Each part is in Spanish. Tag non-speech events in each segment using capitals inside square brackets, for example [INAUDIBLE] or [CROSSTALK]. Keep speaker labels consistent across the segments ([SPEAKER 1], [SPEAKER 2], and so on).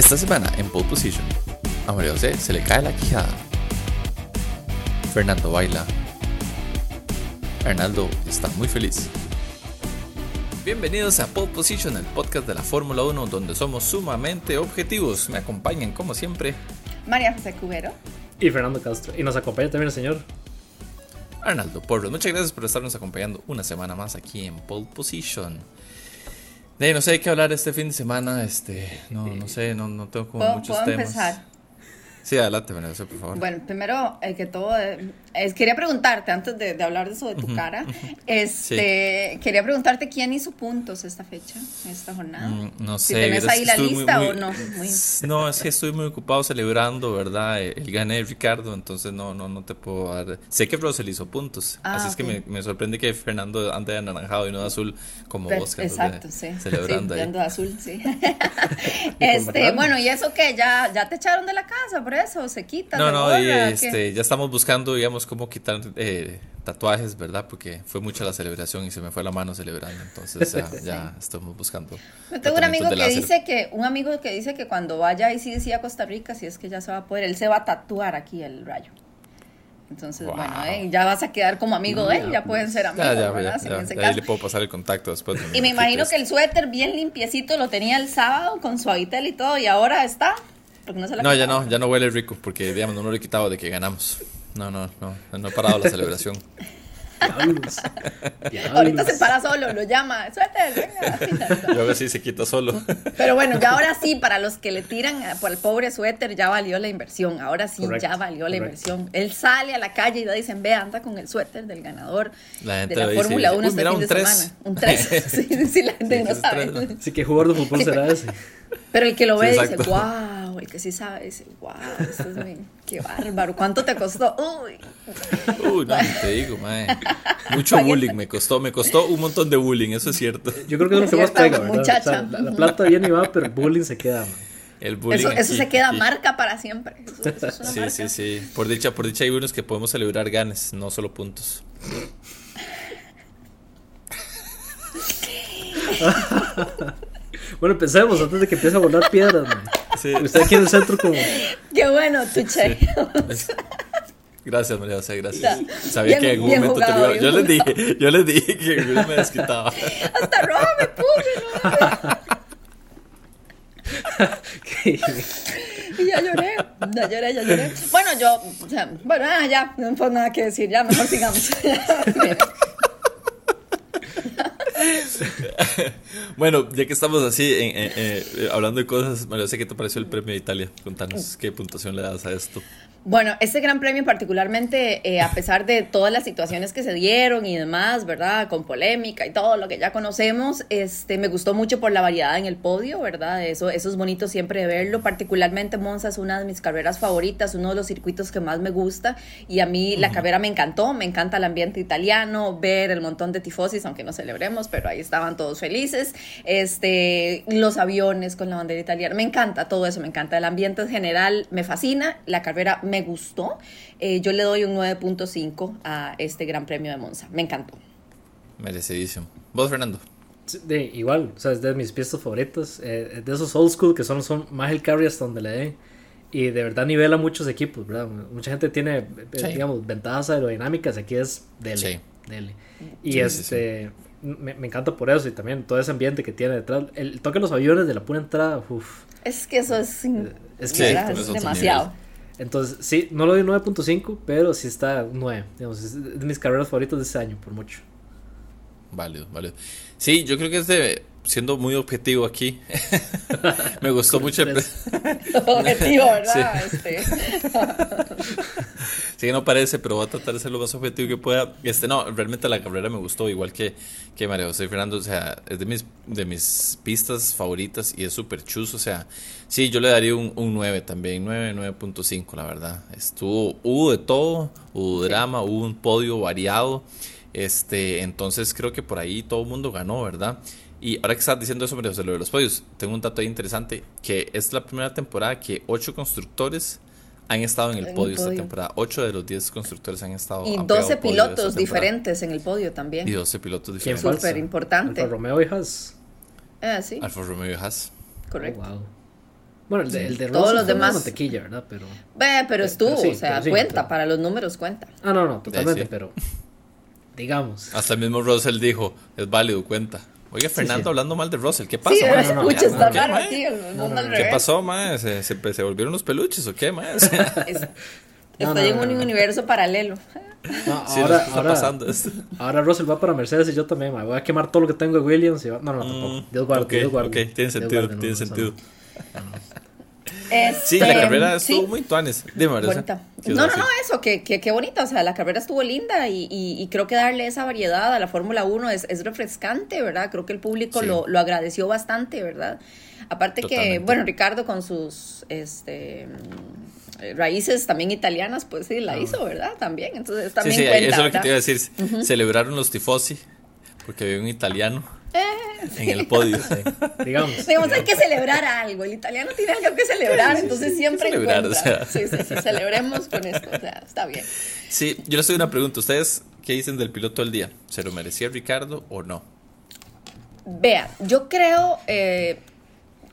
[SPEAKER 1] Esta semana en pole position, a María José se le cae la quijada. Fernando baila. Arnaldo está muy feliz. Bienvenidos a Pole Position, el podcast de la Fórmula 1 donde somos sumamente objetivos. Me acompañan como siempre
[SPEAKER 2] María José Cubero.
[SPEAKER 3] Y Fernando Castro. Y nos acompaña también el señor
[SPEAKER 1] Arnaldo Porros. Muchas gracias por estarnos acompañando una semana más aquí en Pole Position. No sé de qué hablar este fin de semana, este, no, no sé, no, no tengo como
[SPEAKER 2] ¿Puedo,
[SPEAKER 1] muchos
[SPEAKER 2] puedo
[SPEAKER 1] temas.
[SPEAKER 2] empezar?
[SPEAKER 1] Sí, adelante, María José, por favor.
[SPEAKER 2] Bueno, primero eh, que todo, eh, es- quería preguntarte, antes de, de hablar de eso de tu cara, [LAUGHS] este, quería preguntarte quién hizo puntos esta fecha, esta jornada.
[SPEAKER 1] Mm, no
[SPEAKER 2] Si
[SPEAKER 1] sé.
[SPEAKER 2] tenés
[SPEAKER 1] vieras
[SPEAKER 2] ahí la
[SPEAKER 1] estuve muy-
[SPEAKER 2] lista
[SPEAKER 1] muy-
[SPEAKER 2] o no. Muy-
[SPEAKER 1] No, es que estoy muy ocupado celebrando, ¿verdad? Eh, El gané de Ricardo, entonces no, no, no te puedo dar. Sé que Russell hizo puntos,
[SPEAKER 2] Ah,
[SPEAKER 1] así es que me, me sorprende que Fernando ande de anaranjado y no de azul como
[SPEAKER 2] Pero-
[SPEAKER 1] vos, que
[SPEAKER 2] exacto,
[SPEAKER 1] de-
[SPEAKER 2] sí. [LAUGHS]
[SPEAKER 1] celebrando
[SPEAKER 2] sí,
[SPEAKER 1] ahí.
[SPEAKER 2] de azul, sí. [LAUGHS] este, bueno, ¿y eso qué? ¿Ya, ¿Ya te echaron de la casa eso? ¿Se quita?
[SPEAKER 1] No, no, y este, ya estamos buscando, digamos, cómo quitar eh, tatuajes, ¿verdad? Porque fue mucha la celebración y se me fue la mano celebrando, entonces ya, [LAUGHS] ya estamos buscando.
[SPEAKER 2] Yo tengo un amigo que
[SPEAKER 1] de láser.
[SPEAKER 2] dice que, un amigo que dice que cuando vaya ahí sí decía a Costa Rica, si es que ya se va a poder, él se va a tatuar aquí el rayo. Entonces,
[SPEAKER 1] Wow.
[SPEAKER 2] bueno, eh, ya vas a quedar como amigo de él, ya pueden ser amigos,
[SPEAKER 1] Ya, ya, ya,
[SPEAKER 2] Si
[SPEAKER 1] ahí le puedo pasar el contacto después.
[SPEAKER 2] Y me imagino que el suéter bien limpiecito lo tenía el sábado con suavitel y todo, y ahora está. Porque no se la
[SPEAKER 1] No, ya no, ya no huele rico porque, digamos, no lo he quitado de que ganamos. No, no, no, no he parado la [LAUGHS] celebración.
[SPEAKER 3] Diablos. [LAUGHS]
[SPEAKER 2] Ahorita se para solo, lo llama, suéter, venga. [LAUGHS]
[SPEAKER 1] Luego sí se quita solo.
[SPEAKER 2] Pero bueno, ya ahora sí, para los que le tiran a- por el pobre suéter, ya valió la inversión. Ahora sí, ya valió la inversión. Él sale a la calle y ya dicen, ve, anda con el suéter del ganador
[SPEAKER 1] La gente
[SPEAKER 2] de la Fórmula 1
[SPEAKER 1] "Uy,
[SPEAKER 2] este
[SPEAKER 1] mira,
[SPEAKER 2] fin
[SPEAKER 1] un
[SPEAKER 2] de
[SPEAKER 1] tres".
[SPEAKER 2] semana. Un 3. sí, sí, la gente
[SPEAKER 1] Sí,
[SPEAKER 2] no sabe.
[SPEAKER 1] tres, ¿no?
[SPEAKER 3] Así que jugador de fútbol será ese.
[SPEAKER 2] Pero el que lo
[SPEAKER 1] Sí,
[SPEAKER 2] ve dice, wow, el que sí sabe dice, wow, esto es bien, qué bárbaro, ¿cuánto te costó? Uy,
[SPEAKER 1] Uy, no, te digo, mae. Mucho bullying me costó, me costó un montón de bullying, eso es cierto.
[SPEAKER 3] Yo creo que es lo que más pega, ¿verdad?
[SPEAKER 2] muchacha.
[SPEAKER 3] O sea, la, la plata viene y va, pero el bullying se queda, man.
[SPEAKER 1] El bullying.
[SPEAKER 2] eso, eso
[SPEAKER 1] aquí,
[SPEAKER 2] se queda
[SPEAKER 1] aquí.
[SPEAKER 2] marca para siempre. Eso, eso es una
[SPEAKER 1] Sí,
[SPEAKER 2] marca.
[SPEAKER 1] sí, sí. Por dicha, por dicha hay unos que podemos celebrar ganes, no solo puntos. [LAUGHS]
[SPEAKER 3] Bueno, empecemos antes de que empiece a volar piedras, man.
[SPEAKER 1] Sí.
[SPEAKER 3] Usted aquí en el centro como...
[SPEAKER 2] Qué bueno, tu che.
[SPEAKER 1] Gracias, María José, gracias.
[SPEAKER 2] Ya.
[SPEAKER 1] Sabía
[SPEAKER 2] Bien-
[SPEAKER 1] que en algún momento te
[SPEAKER 2] jugado,
[SPEAKER 1] lo iba- Yo les dije, yo les dije que en alguno me desquitaba.
[SPEAKER 2] Hasta roja me puse, ¿no? [LAUGHS] Y ya lloré, ya lloré, ya lloré. Bueno, yo, o sea, bueno, ah, ya, no fue nada que decir, ya, mejor sigamos. [LAUGHS] [LAUGHS]
[SPEAKER 1] Bueno, ya que estamos así en- en- eh, hablando de cosas, María José, ¿qué te pareció el premio de Italia? Contanos qué puntuación le das a esto.
[SPEAKER 2] Bueno, este gran premio particularmente, eh, a pesar de todas las situaciones que se dieron y demás, ¿verdad? Con polémica y todo lo que ya conocemos, este, me gustó mucho por la variedad en el podio, ¿verdad? Eso, eso es bonito siempre de verlo. Particularmente Monza es una de mis carreras favoritas, uno de los circuitos que más me gusta y a mí la carrera me encantó, me encanta el ambiente italiano, ver el montón de tifosis, aunque no celebremos, pero ahí estaban todos felices. Este, los aviones con la bandera italiana, me encanta todo eso, me encanta el ambiente en general, me fascina, la carrera me gustó. Eh, yo le doy un 9.5 a este Gran Premio de Monza, me encantó.
[SPEAKER 1] Merecidísimo. ¿Vos, Fernando?
[SPEAKER 3] Sí, De, igual, o sea, es de mis pistas favoritas. eh, de esos old school que son, son más el carry hasta donde le dé. Y de verdad nivela muchos equipos, ¿verdad? Mucha gente tiene, eh,
[SPEAKER 1] Sí.
[SPEAKER 3] digamos, ventajas aerodinámicas. Aquí es dele.
[SPEAKER 1] Sí.
[SPEAKER 3] dele. Y
[SPEAKER 1] Sí, sí,
[SPEAKER 3] este, Me, me encanta por eso. Y también todo ese ambiente que tiene detrás. El toque de los aviones de la pura entrada, uff.
[SPEAKER 2] Es que eso es,
[SPEAKER 3] Es
[SPEAKER 1] que-
[SPEAKER 2] es demasiado.
[SPEAKER 3] Entonces, sí, no lo doy 9.5, pero sí está 9. Digamos, es de mis carreras favoritas de este año, por mucho.
[SPEAKER 1] Válido, válido. Sí, yo creo que es de, siendo muy objetivo aquí, [LAUGHS] me gustó mucho. [LAUGHS]
[SPEAKER 2] Objetivo, [LAUGHS] ¿verdad? Este,
[SPEAKER 1] Sí que no parece, pero voy a tratar de ser lo más objetivo que pueda. Este, no, realmente la carrera me gustó, igual que, que María José Fernando. O sea, es de mis, de mis pistas favoritas y es súper chuzo. O sea, sí, yo le daría un, un 9 también, 9, 9.5, la verdad. Estuvo, hubo de todo, hubo drama, hubo un podio variado. Este, entonces creo que por ahí todo el mundo ganó, ¿verdad? Y ahora que estás diciendo eso, María José, lo de los podios, tengo un dato ahí interesante, que es la primera temporada que ocho constructores han estado en el
[SPEAKER 2] En el
[SPEAKER 1] podio esta temporada. 8 de los 10 constructores han estado.
[SPEAKER 2] y
[SPEAKER 1] han pegado
[SPEAKER 2] 12
[SPEAKER 1] podio esta
[SPEAKER 2] pilotos diferentes en el podio también.
[SPEAKER 1] Y 12 pilotos
[SPEAKER 3] ¿Quién
[SPEAKER 1] diferentes.
[SPEAKER 2] Súper importante.
[SPEAKER 3] Alfa Romeo y Haas.
[SPEAKER 2] Ah, sí,
[SPEAKER 1] Alfa Romeo y Haas.
[SPEAKER 2] correcto.
[SPEAKER 3] Oh, wow. Bueno, el de, el de
[SPEAKER 2] Todos
[SPEAKER 3] Russell
[SPEAKER 2] los demás.
[SPEAKER 3] mantequilla, ¿verdad? Pero,
[SPEAKER 2] Ve, pero estuvo,
[SPEAKER 3] sí,
[SPEAKER 2] o sea,
[SPEAKER 3] pero sí,
[SPEAKER 2] cuenta,
[SPEAKER 3] pero-
[SPEAKER 2] para los números cuenta.
[SPEAKER 3] ah, no, no, totalmente,
[SPEAKER 1] sí.
[SPEAKER 3] pero digamos.
[SPEAKER 1] Hasta el mismo Russell dijo, es válido, cuenta. Oiga, Fernando
[SPEAKER 3] sí.
[SPEAKER 1] hablando mal de Russell, ¿qué pasa?
[SPEAKER 2] Sí,
[SPEAKER 3] no, no,
[SPEAKER 2] escucha, está
[SPEAKER 3] no,
[SPEAKER 1] ¿Qué,
[SPEAKER 2] raro mundo al
[SPEAKER 1] ¿Qué pasó, mae? ¿Se, se, se volvieron los peluches o qué, sea, [LAUGHS]
[SPEAKER 2] Es-
[SPEAKER 3] No,
[SPEAKER 2] Estoy
[SPEAKER 3] no,
[SPEAKER 2] en
[SPEAKER 3] no,
[SPEAKER 2] un
[SPEAKER 3] no.
[SPEAKER 2] universo paralelo.
[SPEAKER 3] No, [LAUGHS]
[SPEAKER 1] sí,
[SPEAKER 3] ahora,
[SPEAKER 1] está
[SPEAKER 3] ahora,
[SPEAKER 1] pasando esto.
[SPEAKER 3] ahora Russell va para Mercedes y yo también, me voy a quemar todo lo que tengo de Williams. Y va- No, no, tampoco.
[SPEAKER 1] Mm,
[SPEAKER 3] Dios guarde,
[SPEAKER 1] ok,
[SPEAKER 3] Dios guarde.
[SPEAKER 1] ok, tiene
[SPEAKER 3] Dios
[SPEAKER 1] sentido,
[SPEAKER 3] guarde, no,
[SPEAKER 1] tiene
[SPEAKER 3] no,
[SPEAKER 1] sentido. Sí, la
[SPEAKER 2] Este,
[SPEAKER 1] carrera
[SPEAKER 2] sí,
[SPEAKER 1] estuvo muy tuanes. Dime, Marisa,
[SPEAKER 2] bonita.
[SPEAKER 1] ¿qué
[SPEAKER 2] No, no, no, eso, que, que, que bonita. O sea, la carrera estuvo linda y, y, y creo que darle esa variedad a la Fórmula 1 es, es refrescante, ¿verdad? Creo que el público
[SPEAKER 1] Sí.
[SPEAKER 2] lo, lo agradeció bastante, ¿verdad? Aparte que, bueno, Ricardo con sus este raíces también italianas, pues sí, la hizo, ¿verdad? También. Entonces
[SPEAKER 1] Sí,
[SPEAKER 2] también
[SPEAKER 1] sí,
[SPEAKER 2] cuenta,
[SPEAKER 1] eso es lo que te iba a decir. Celebraron los tifosi porque había un italiano en el podio. [LAUGHS]
[SPEAKER 3] Digamos.
[SPEAKER 2] Digamos, hay que celebrar algo. El italiano tiene algo que celebrar, entonces siempre
[SPEAKER 1] celebrar, o sea.
[SPEAKER 2] Sí, sí, sí, celebremos con esto. O sea, está bien.
[SPEAKER 1] Sí, yo les doy una pregunta. ¿Ustedes qué dicen del piloto del día? ¿Se lo merecía Ricardo o no?
[SPEAKER 2] Vean, yo creo eh,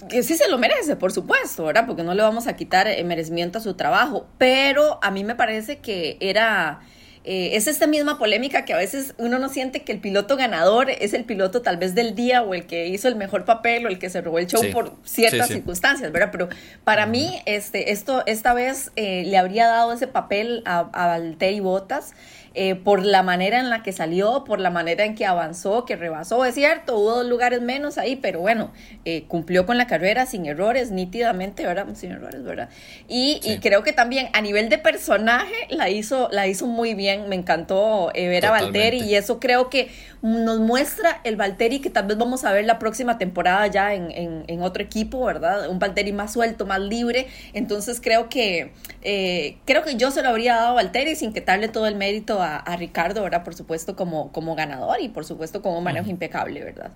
[SPEAKER 2] que sí se lo merece, por supuesto, ¿verdad? Porque no le vamos a quitar eh, merecimiento a su trabajo, pero a mí me parece que era... eh, es esta misma polémica que a veces uno no siente que el piloto ganador es el piloto tal vez del día o el que hizo el mejor papel o el que se robó el show
[SPEAKER 1] Sí,
[SPEAKER 2] por ciertas
[SPEAKER 1] sí, sí.
[SPEAKER 2] circunstancias, ¿verdad? Pero para mí, este, esto, esta vez eh, le habría dado ese papel a, a Valtteri Bottas eh, por la manera en la que salió, por la manera en que avanzó, que rebasó, es cierto, hubo dos lugares menos ahí, pero bueno, eh, cumplió con la carrera sin errores, nítidamente, ¿verdad? Sin errores, ¿verdad? Y, creo que también a nivel de personaje la hizo, la hizo muy bien, me encantó eh, ver a. Valtteri y eso creo que nos muestra el Valtteri que tal vez vamos a ver la próxima temporada ya en, en- en otro equipo, ¿verdad? Un Valtteri más suelto, más libre. Entonces creo que eh, creo que yo se lo habría dado a Valtteri sin quitarle todo el mérito a, a Ricardo, ¿verdad? Por supuesto como, como ganador y por supuesto con un manejo impecable, ¿verdad?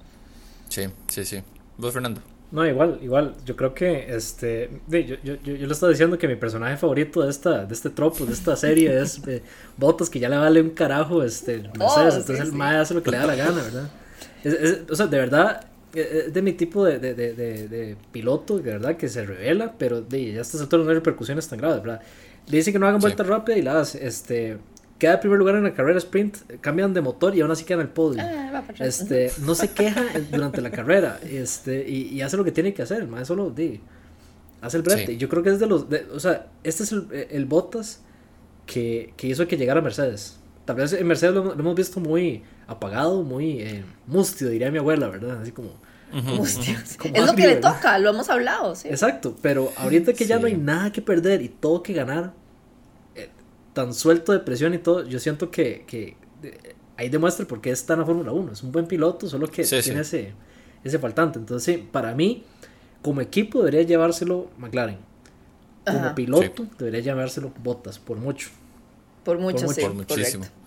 [SPEAKER 1] Sí, sí, sí. ¿Vos, Fernando?
[SPEAKER 3] No, igual, igual. Yo creo que este. yo, yo, yo, yo le estaba diciendo que mi personaje favorito de esta, de este tropo, de esta serie, [LAUGHS] es eh, Botas, que ya le vale un carajo, este, Mercedes.
[SPEAKER 2] Oh, sí,
[SPEAKER 3] entonces el
[SPEAKER 2] sí.
[SPEAKER 3] mae hace lo que le da la gana, ¿verdad? Es- es- o sea, de verdad, eh, es de mi tipo de, de, de, de, de piloto, de verdad, que se revela, pero de, ya a estas alturas no hay repercusiones tan graves, ¿verdad? Le dice que no hagan
[SPEAKER 1] Sí.
[SPEAKER 3] vueltas rápidas y la hace, este. Queda en primer lugar en la carrera sprint, cambian de motor y aún así queda en el podio.
[SPEAKER 2] Ah.
[SPEAKER 3] Este, [LAUGHS] no se queja en- durante la carrera este, y, y hace lo que tiene que hacer. El mae solo di, hace el brete.
[SPEAKER 1] Sí.
[SPEAKER 3] Y Yo creo que es de los. de- o sea, este es el, el Bottas que, que hizo que llegara a Mercedes. Tal vez en Mercedes lo, lo hemos visto muy apagado, muy eh, mustio, diría mi abuela, ¿verdad? Así como. [LAUGHS] Como
[SPEAKER 2] Es lo que le toca, lo hemos hablado, sí.
[SPEAKER 3] Exacto, pero ahorita que ya
[SPEAKER 1] Sí.
[SPEAKER 3] no hay nada que perder y todo que ganar, eh, tan suelto de presión y todo, yo siento que, que eh, ahí demuestra por qué está en la Fórmula 1. Es un buen piloto, solo que
[SPEAKER 1] Sí,
[SPEAKER 3] tiene
[SPEAKER 1] sí.
[SPEAKER 3] Ese, ese faltante. Entonces, sí, para mí, como equipo debería llevárselo McLaren. Como
[SPEAKER 2] Ajá.
[SPEAKER 3] piloto debería llevárselo Bottas, por mucho.
[SPEAKER 2] Por mucho,
[SPEAKER 3] mucho.
[SPEAKER 2] sí.
[SPEAKER 1] por muchísimo.
[SPEAKER 2] correcto.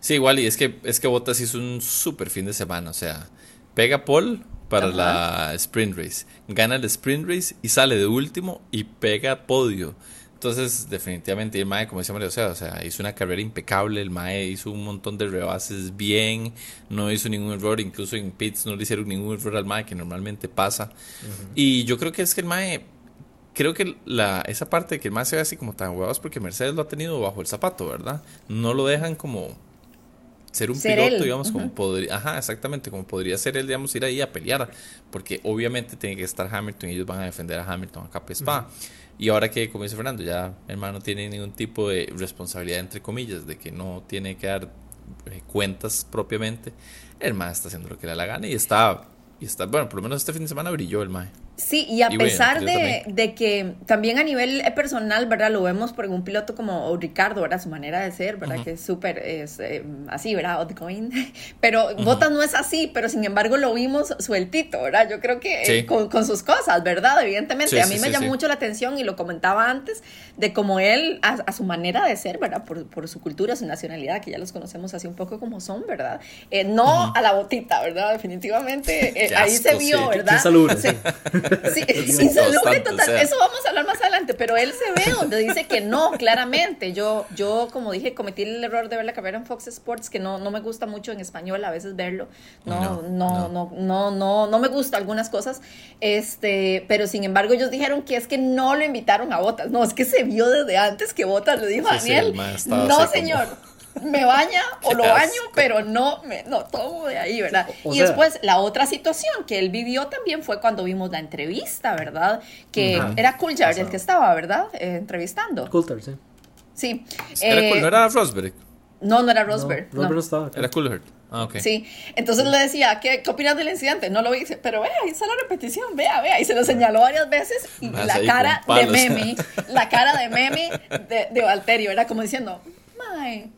[SPEAKER 1] Sí, igual, y es que, es que Bottas hizo un super fin de semana. O sea, pega pole para la sprint race, gana el sprint race y sale de último y pega podio. Entonces, definitivamente, el Mae, como decía María o sea, hizo una carrera impecable. El Mae hizo un montón de rebases bien, no hizo ningún error. Incluso en pits no le hicieron ningún error al Mae, que normalmente pasa. Y yo creo que es que el Mae creo que la, esa parte de que el más se ve así como tan huevos porque Mercedes lo ha tenido bajo el zapato, ¿verdad? No lo dejan como ser un
[SPEAKER 2] Ser
[SPEAKER 1] piloto,
[SPEAKER 2] él,
[SPEAKER 1] digamos, como podría, ajá, exactamente, como podría ser él, digamos, ir ahí a pelear, porque obviamente tiene que estar Hamilton y ellos van a defender a Hamilton a capa y espada. Y ahora que, como dice Fernando, ya el man no tiene ningún tipo de responsabilidad, entre comillas, de que no tiene que dar eh, cuentas propiamente, el está haciendo lo que le da la gana y está, y está, bueno, por lo menos este fin de semana brilló el man.
[SPEAKER 2] Sí, y a
[SPEAKER 1] Y
[SPEAKER 2] pesar de, que también a nivel personal, ¿verdad? Lo vemos por un piloto como Ricardo, ¿verdad? Su manera de ser, ¿verdad? Que es súper es, eh, así, ¿verdad? Outgoing. [LAUGHS] Pero Bottas no es así, pero sin embargo lo vimos sueltito, ¿verdad? Yo creo que eh, con, con sus cosas, ¿verdad? Evidentemente.
[SPEAKER 1] Sí,
[SPEAKER 2] a mí
[SPEAKER 1] sí,
[SPEAKER 2] me
[SPEAKER 1] sí,
[SPEAKER 2] llamó
[SPEAKER 1] sí.
[SPEAKER 2] mucho la atención y lo comentaba antes, de cómo él, a, a su manera de ser, ¿verdad? Por, por su cultura, su nacionalidad, que ya los conocemos así un poco como son, ¿verdad? Eh, no a la botita, ¿verdad? Definitivamente. eh,
[SPEAKER 1] Qué
[SPEAKER 2] ahí se vio,
[SPEAKER 1] sí.
[SPEAKER 2] ¿verdad?
[SPEAKER 3] Qué insalubre,
[SPEAKER 2] Sí. [LAUGHS]
[SPEAKER 3] sí. [LAUGHS]
[SPEAKER 2] Sí,
[SPEAKER 1] Sí,
[SPEAKER 2] insalubre total.
[SPEAKER 1] o sea.
[SPEAKER 2] Eso vamos a hablar más adelante pero él se ve donde dice que no, claramente. Yo, yo como dije, cometí el error de ver la carrera en Fox Sports, que no, no me gusta mucho en español a veces verlo. No, no, no, no, no, no, me gusta algunas cosas. Este, pero sin embargo, ellos dijeron que es que no lo invitaron a Botas. No, es que se vio desde antes que Botas le dijo a Daniel. no, señor me baña [LAUGHS] o lo baño, pero no me no tomo de ahí, ¿verdad? y después la otra situación que él vivió también fue cuando vimos la entrevista, ¿verdad? Que era Coulthard el que estaba, ¿verdad? Eh, entrevistando.
[SPEAKER 3] Coulthard, sí.
[SPEAKER 2] Sí.
[SPEAKER 1] ¿Era, eh, ¿No era Rosberg?
[SPEAKER 2] No, no era Rosberg.
[SPEAKER 3] No, no. estaba.
[SPEAKER 1] Era Coulthard. Ah, okay.
[SPEAKER 2] Sí, entonces le decía, ¿qué, ¿qué, opinas del incidente? No lo hice, pero vea, ahí está la repetición, vea, vea. Y se lo señaló varias veces y la cara de meme, [LAUGHS] la cara de meme de, de Valterio, era como diciendo, Mae,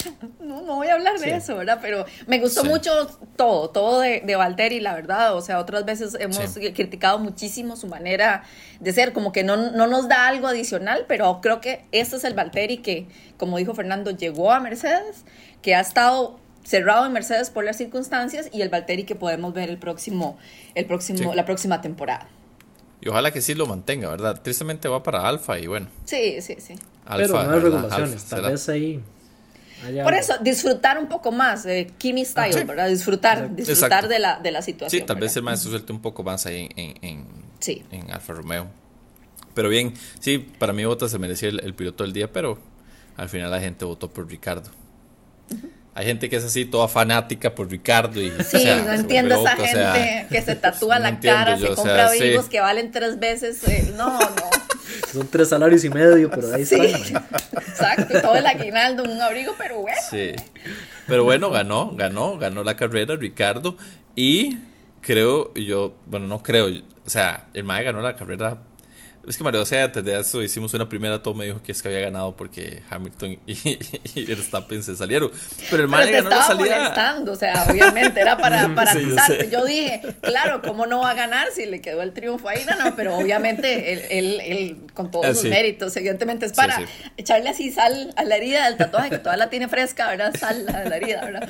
[SPEAKER 2] [LAUGHS] no, no voy a hablar de eso, ¿verdad? Pero me gustó mucho todo, todo de, de Valtteri, la verdad. O sea, otras veces hemos criticado muchísimo su manera de ser, como que no, no, nos da algo adicional, pero creo que este es el Valtteri que, como dijo Fernando, llegó a Mercedes, que ha estado cerrado en Mercedes por las circunstancias y el Valtteri que podemos ver el próximo, el próximo, la próxima temporada.
[SPEAKER 1] Y ojalá que sí lo mantenga, ¿verdad? Tristemente va para Alfa y bueno.
[SPEAKER 2] Sí, sí, sí.
[SPEAKER 3] Pero no hay regulaciones, tal vez ahí
[SPEAKER 2] por eso, disfrutar un poco más de Kimi Style, ¿verdad? Disfrutar, disfrutar de la, de la situación.
[SPEAKER 1] Sí, tal vez el maestro suelte un poco más ahí en, en, en, Alfa Romeo. Pero bien, sí, para mí Bottas se merecía el, piloto del día, pero al final la gente votó por Ricardo. Hay gente que es así, toda fanática por Ricardo. Y,
[SPEAKER 2] sí, no entiendo esa gente que se tatúa [LAUGHS] la cara, se compra vivos que valen tres veces. Eh, no, no.
[SPEAKER 3] Son tres salarios y medio, pero ahí sí.
[SPEAKER 2] Exacto, todo el aguinaldo, un abrigo, pero bueno.
[SPEAKER 1] Sí. Pero bueno, ganó, ganó, ganó la carrera Ricardo. Y creo, yo, bueno, no creo, o sea, el Mae ganó la carrera es que Mario, o sea, antes de eso hicimos una primera toma y dijo que es que había ganado porque Hamilton y, [LAUGHS] y Verstappen se salieron. Pero el Mario ganó la salida.
[SPEAKER 2] molestando, o sea, obviamente era para, [LAUGHS] para sí, yo, dije, claro, ¿cómo no va a ganar si le quedó el triunfo ahí? No, no, pero obviamente él, él, él con todos ah, sus méritos, evidentemente es para echarle así sal a la herida del tatuaje, que todavía la tiene fresca, ¿verdad? Sal a la herida, ¿verdad?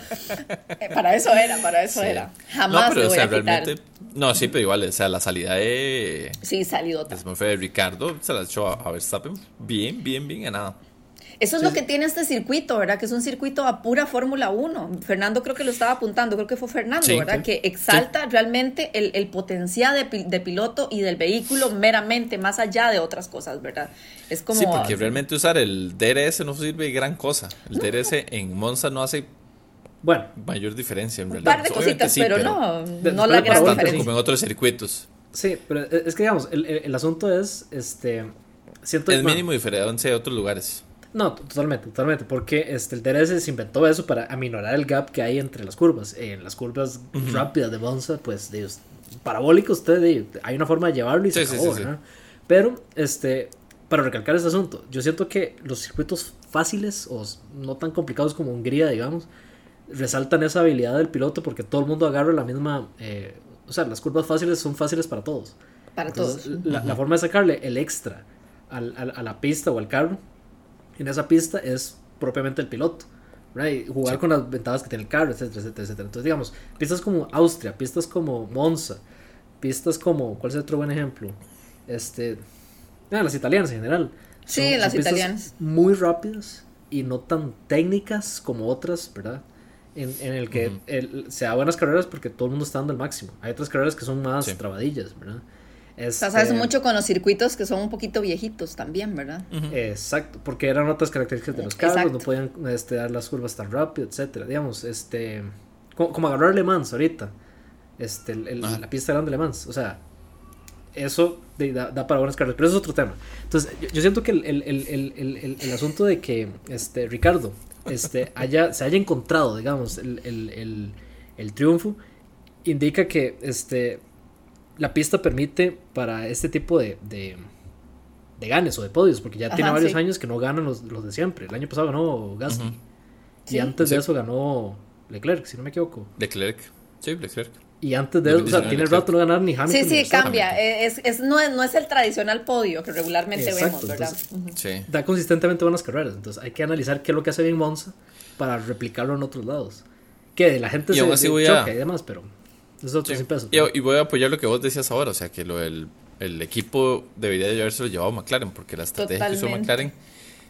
[SPEAKER 2] Eh, para eso era, para eso era. Jamás no, pero, voy o sea, a quitar. Realmente,
[SPEAKER 1] no, sí, pero igual, o sea, la salida de...
[SPEAKER 2] Sí, salió.
[SPEAKER 1] Fue Ricardo, se la echó a Verstappen bien, bien, bien ganada.
[SPEAKER 2] Eso es lo que tiene este circuito, ¿verdad? Que es un circuito a pura Fórmula 1. Fernando creo que lo estaba apuntando, creo que fue Fernando, ¿verdad? Que exalta realmente el, potencial de, piloto y del vehículo meramente, más allá de otras cosas, ¿verdad? Es como...
[SPEAKER 1] Sí, porque realmente usar el DRS no sirve de gran cosa. El DRS en Monza no hace bueno, mayor diferencia en realidad.
[SPEAKER 2] Un par de cositas, pero, no, no la gran diferencia.
[SPEAKER 1] Como en otros circuitos.
[SPEAKER 3] Sí, pero es que digamos, el, el, asunto es, este,
[SPEAKER 1] siento... Es mínimo diferencia de otros lugares.
[SPEAKER 3] No, totalmente, totalmente, porque este, el DRS se inventó eso para aminorar el gap que hay entre las curvas. En las curvas rápidas de Monza, pues, de, parabólico, usted, hay una forma de llevarlo y se acabó, Pero, este, para recalcar este asunto, yo siento que los circuitos fáciles o no tan complicados como Hungría, digamos, resaltan esa habilidad del piloto porque todo el mundo agarra la misma... Eh, o sea, las curvas fáciles son fáciles para todos.
[SPEAKER 2] Para todos.
[SPEAKER 3] La, forma de sacarle el extra al, a la pista o al carro en esa pista es propiamente el piloto. Right? Jugar con las ventajas que tiene el carro, etcétera, etcétera, etcétera. Entonces, digamos, pistas como Austria, pistas como Monza, pistas como, ¿cuál es otro buen ejemplo? Este, ah, las italianas en general.
[SPEAKER 2] Sí, las italianas.
[SPEAKER 3] Muy rápidas y no tan técnicas como otras, ¿verdad? En, en el que se da buenas carreras porque todo el mundo está dando el máximo. Hay otras carreras que son más trabadillas, ¿verdad?
[SPEAKER 2] Este, sabes mucho con los circuitos que son un poquito viejitos también, ¿verdad?
[SPEAKER 3] Exacto, porque eran otras características de los carros, no podían este, dar las curvas tan rápido, etcétera. Digamos, este, como, agarrar Le Mans ahorita, este, la pista grande de Le Mans, o sea, eso da, para buenas carreras, pero eso es otro tema. Entonces, yo, siento que el, asunto de que este, Ricardo este, haya, se haya encontrado, digamos, el, triunfo, indica que este, la pista permite para este tipo de, de, ganes o de podios, porque ya tiene varios años que no ganan los, los, de siempre. El año pasado ganó Gasly. Y antes de eso ganó Leclerc, si no me
[SPEAKER 1] equivoco.Leclerc, sí, Leclerc.
[SPEAKER 3] Y antes de eso, o sea, tiene rato no ganar ni Hamilton.
[SPEAKER 2] Sí, sí, cambia. Es, es, no, es, no es el tradicional podio que regularmente vemos, ¿verdad?
[SPEAKER 3] sí. Da consistentemente buenas carreras. Entonces hay que analizar qué es lo que hace bien Monza para replicarlo en otros lados. Que la gente se, choca y demás, pero
[SPEAKER 1] y, voy a apoyar lo que vos decías ahora, o sea, que lo del el equipo debería de haberse llevado a McLaren, porque la estrategia que hizo McLaren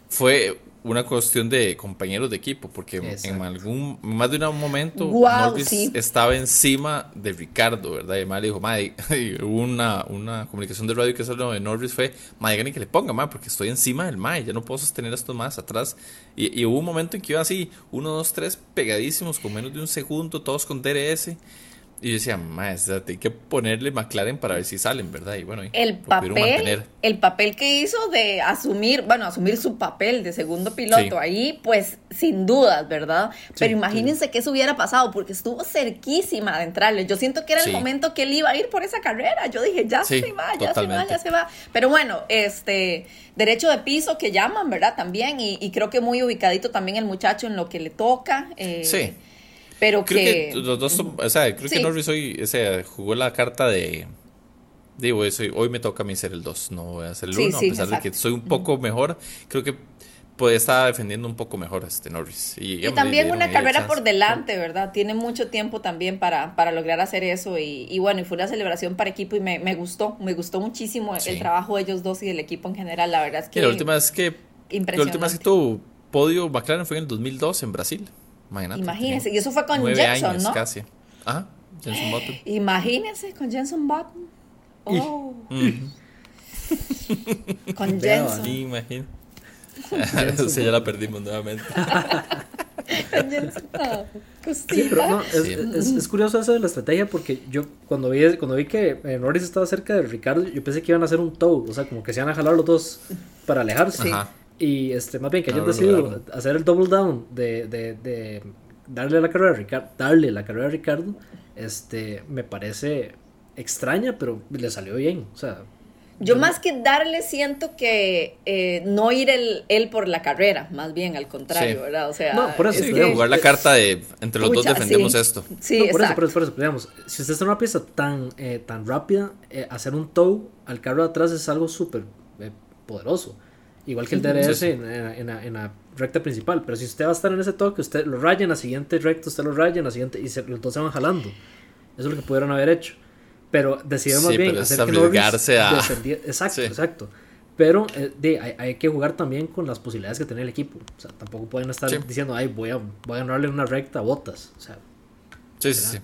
[SPEAKER 1] fue una cuestión de compañeros de equipo, porque en algún más de un momento Norris estaba encima de Ricardo, ¿verdad? Y además le dijo, madre, [LAUGHS] hubo una, una comunicación de radio que salió de Norris fue, madre, que le ponga, madre, porque estoy encima del mae, ya no puedo sostener esto más atrás. Y, y hubo un momento en que iba así, uno, dos, tres, pegadísimos, con menos de un segundo, todos con DRS. Y yo decía, maestra, hay que ponerle McLaren para ver si salen, ¿verdad? Y bueno,
[SPEAKER 2] el papel, el papel que hizo de asumir, bueno, asumir su papel de segundo piloto ahí, pues sin dudas, ¿verdad? Pero imagínense que eso hubiera pasado, porque estuvo cerquísima de entrarle. Yo siento que era el momento que él iba a ir por esa carrera. Yo dije, ya se va, ya se va, ya se va. Pero bueno, este, derecho de piso que llaman, ¿verdad? También, y, creo que muy ubicadito también el muchacho en lo que le toca. Eh, sí pero
[SPEAKER 1] creo que, los dos o sea, creo que Norris hoy o sea, jugó la carta de digo, eso, hoy me toca a mí ser el 2, no voy a ser el 1, a pesar de que soy un poco mejor, creo que puede estar defendiendo un poco mejor a este Norris.
[SPEAKER 2] Y, también una carrera por delante, ¿verdad? Tiene mucho tiempo también para, para lograr hacer eso y, y bueno, y fue una celebración para equipo y me, me gustó, me gustó muchísimo el trabajo de ellos dos y del equipo en general, la verdad es que...
[SPEAKER 1] la última vez que... La última vez que tuvo podio McLaren fue en el 2002 en Brasil.
[SPEAKER 2] Imagínense. Y eso fue con Jenson, ¿no? casi. Ajá, Jenson Button. Imagínense con Jenson Button. Oh. con [LAUGHS] Jenson. [LAUGHS]
[SPEAKER 1] Sí, ya la perdimos nuevamente. [LAUGHS]
[SPEAKER 3] sí, pero no, es, es, curioso eso de la estrategia porque yo cuando vi, cuando vi que eh, Norris estaba cerca de Ricardo, yo pensé que iban a hacer un tow, o sea, como que se iban a jalar los dos para alejarse. Ajá. Y este, más bien que hayan decidido hacer el double down de, de, de, darle la carrera a Ricardo, darle la carrera a Ricardo, este, me parece extraña, pero le salió bien. O sea,
[SPEAKER 2] yo más que darle siento que eh, no ir el, él por la carrera, más bien al contrario, ¿verdad? O sea,
[SPEAKER 1] no, por eso, jugar la carta de entre los dos defendemos esto.
[SPEAKER 3] Sí, no, por, eso, por eso, por eso, digamos, si usted está en una pieza tan, eh, tan rápida, eh, hacer un tow al carro de atrás es algo súper poderoso. Igual que el DRS En, la, recta principal. Pero si usted va a estar en ese toque, usted lo raya en la siguiente recta, usted lo raya en la siguiente y se, los dos se van jalando. Eso es lo que pudieron haber hecho. Pero decidieron más bien hacer que Norris a... [LAUGHS] Exacto, exacto. Pero eh, hay, que jugar también con las posibilidades que tiene el equipo. O sea, tampoco pueden estar diciendo, ay, voy a, voy a ganarle una recta a botas. O sea,
[SPEAKER 1] sí, sí, sí.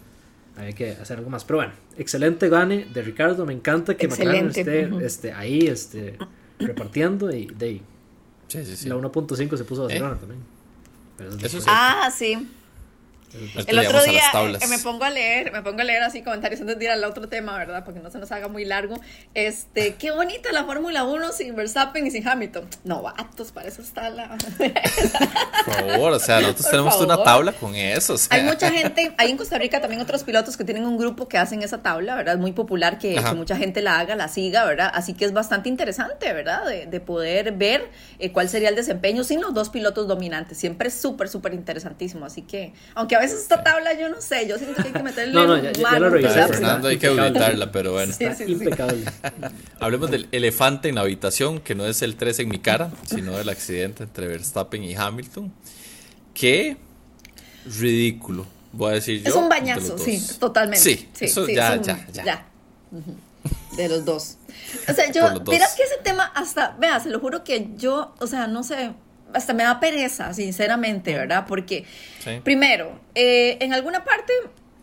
[SPEAKER 3] Hay que hacer algo más. Pero bueno, excelente gane de Ricardo. Me encanta que McLaren esté, esté ahí. Este, repartiendo y de ahí. Sí, sí, sí. La 1.5 se puso a ¿Eh? también.
[SPEAKER 2] ah, sí. El otro día eh, me pongo a leer, me pongo a leer así comentarios antes de ir al otro tema, ¿verdad? Porque no se nos haga muy largo. Este, qué bonita la Fórmula 1 sin Verstappen y sin Hamilton. No, vatos, para eso está la. [LAUGHS]
[SPEAKER 1] Por favor, o sea, nosotros tenemos una tabla con eso.
[SPEAKER 2] Hay mucha gente, hay en Costa Rica también otros pilotos que tienen un grupo que hacen esa tabla, ¿verdad? Es muy popular que, mucha gente la haga, la siga, ¿verdad? Así que es bastante interesante, ¿verdad? De, poder ver eh, cuál sería el desempeño sin los dos pilotos dominantes. Siempre es súper, súper interesantísimo. Así que, aunque a veces esta tabla yo no sé, yo siento que hay que meterle no, no, ya, ya lo
[SPEAKER 1] Fernando, hay que auditarla, pero bueno. impecable. [LAUGHS] Hablemos del elefante en la habitación, que no es el 3 en mi cara, sino del accidente entre Verstappen y Hamilton. Qué ridículo, voy a decir yo.
[SPEAKER 2] Es un bañazo, sí, totalmente.
[SPEAKER 1] Sí, eso ya, ya, ya,
[SPEAKER 2] De los dos. O sea, yo, verás que ese tema hasta, vea, se lo juro que yo, o sea, no sé, hasta me da pereza, sinceramente, ¿verdad? Porque, primero, eh, en alguna parte